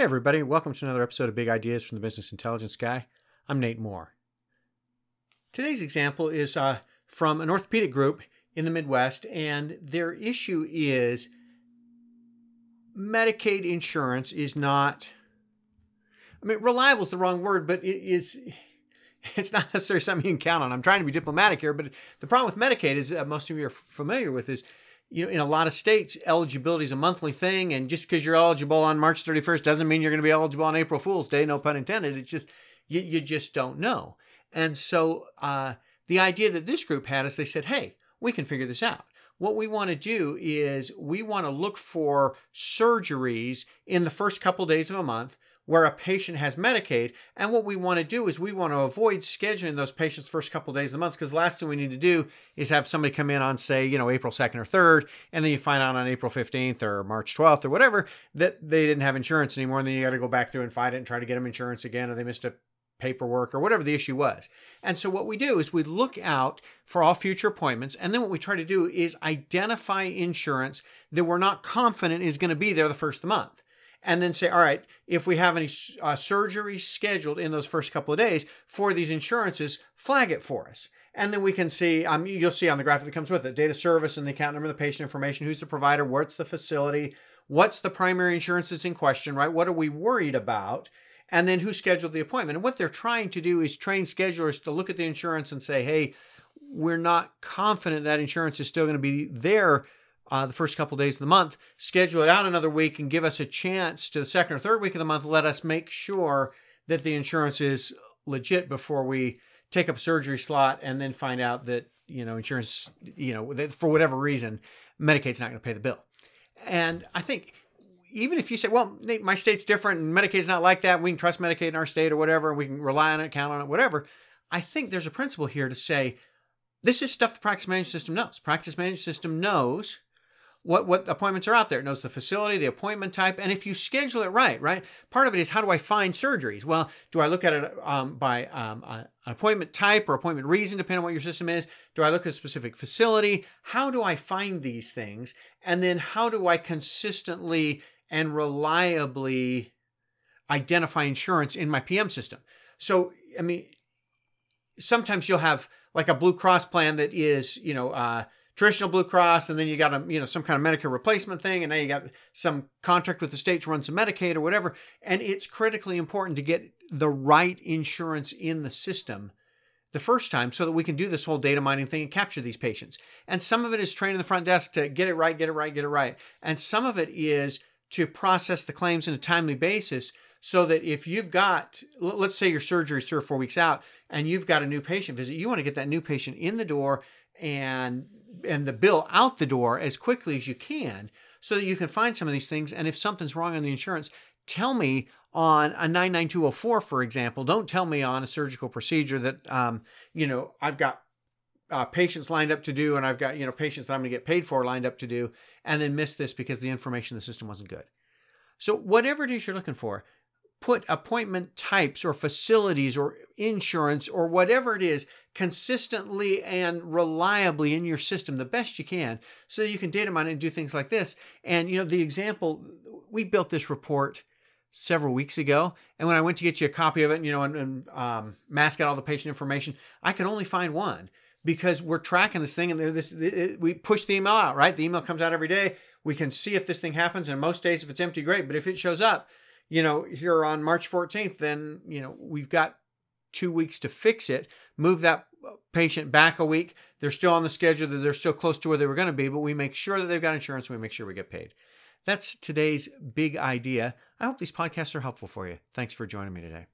Hey, everybody, welcome to another episode of Big Ideas from the Business Intelligence Guy. I'm Nate Moore. Today's example is uh, from an orthopedic group in the Midwest, and their issue is Medicaid insurance is not, I mean, reliable is the wrong word, but it is. It's not necessarily something you can count on. I'm trying to be diplomatic here, but the problem with Medicaid is most of you are familiar with is you know, in a lot of states, eligibility is a monthly thing, and just because you're eligible on March 31st doesn't mean you're going to be eligible on April Fool's Day. No pun intended. It's just you, you just don't know. And so uh, the idea that this group had is they said, "Hey, we can figure this out. What we want to do is we want to look for surgeries in the first couple days of a month where a patient has Medicaid. And what we want to do is we want to avoid scheduling those patients first couple of days of the month because the last thing we need to do is have somebody come in on, say, you know, April 2nd or 3rd, and then you find out on April 15th or March 12th or whatever that they didn't have insurance anymore. And then you got to go back through and find it and try to get them insurance again, or they missed a paperwork or whatever the issue was. And so what we do is we look out for all future appointments and then what we try to do is identify insurance that we're not confident is going to be there the first month and then say, all right, if we have any uh, surgeries scheduled in those first couple of days for these insurances, flag it for us. And then we can see, um, you'll see on the graphic that comes with it, data service and the account number, the patient information, who's the provider, what's the facility, what's the primary insurance that's in question, right? What are we worried about? And then who scheduled the appointment. And what they're trying to do is train schedulers to look at the insurance and say, hey, we're not confident that insurance is still going to be there uh, the first couple of days of the month, schedule it out another week and give us a chance to the second or third week of the month. Let us make sure that the insurance is legit before we take up surgery slot and then find out that you know insurance you know for whatever reason Medicaid's not going to pay the bill. And I think even if you say, well, my state's different and Medicaid's not like that, we can trust Medicaid in our state or whatever, and we can rely on it, count on it, whatever. I think there's a principle here to say this is stuff the practice management system knows. Practice management system knows what what appointments are out there. It knows the facility, the appointment type, and if you schedule it right, right. Part of it is how do I find surgeries? Well, do I look at it um, by um, an appointment type or appointment reason, depending on what your system is? Do I look at a specific facility? How do I find these things? And then how do I consistently and reliably identify insurance in my PM system? So, I mean, sometimes you'll have like a Blue Cross plan that is, you know. Uh, traditional Blue Cross, and then you got a you know some kind of Medicare replacement thing, and now you got some contract with the state to run some Medicaid or whatever. And it's critically important to get the right insurance in the system the first time so that we can do this whole data mining thing and capture these patients. And some of it is training the front desk to get it right, get it right, get it right. And some of it is to process the claims in a timely basis so that if you've got, let's say your surgery is three or four weeks out and you've got a new patient visit, you want to get that new patient in the door and and the bill out the door as quickly as you can so that you can find some of these things. And if something's wrong on the insurance, tell me on a 99204, for example. Don't tell me on a surgical procedure that, um, you know, I've got uh, patients lined up to do and I've got, you know, patients that I'm going to get paid for lined up to do and then miss this because the information in the system wasn't good. So, whatever it is you're looking for, put appointment types or facilities or insurance or whatever it is consistently and reliably in your system the best you can so you can data mine and do things like this. And you know the example we built this report several weeks ago and when i went to get you a copy of it you know and, and um, mask out all the patient information i could only find one because we're tracking this thing and there this it, we push the email out right? The email comes out every day. We can see if this thing happens and most days if it's empty great. But if it shows up you know, here on March 14th, then, you know, we've got two weeks to fix it, move that patient back a week. They're still on the schedule, they're still close to where they were going to be, but we make sure that they've got insurance we make sure we get paid. That's today's big idea. I hope these podcasts are helpful for you. Thanks for joining me today.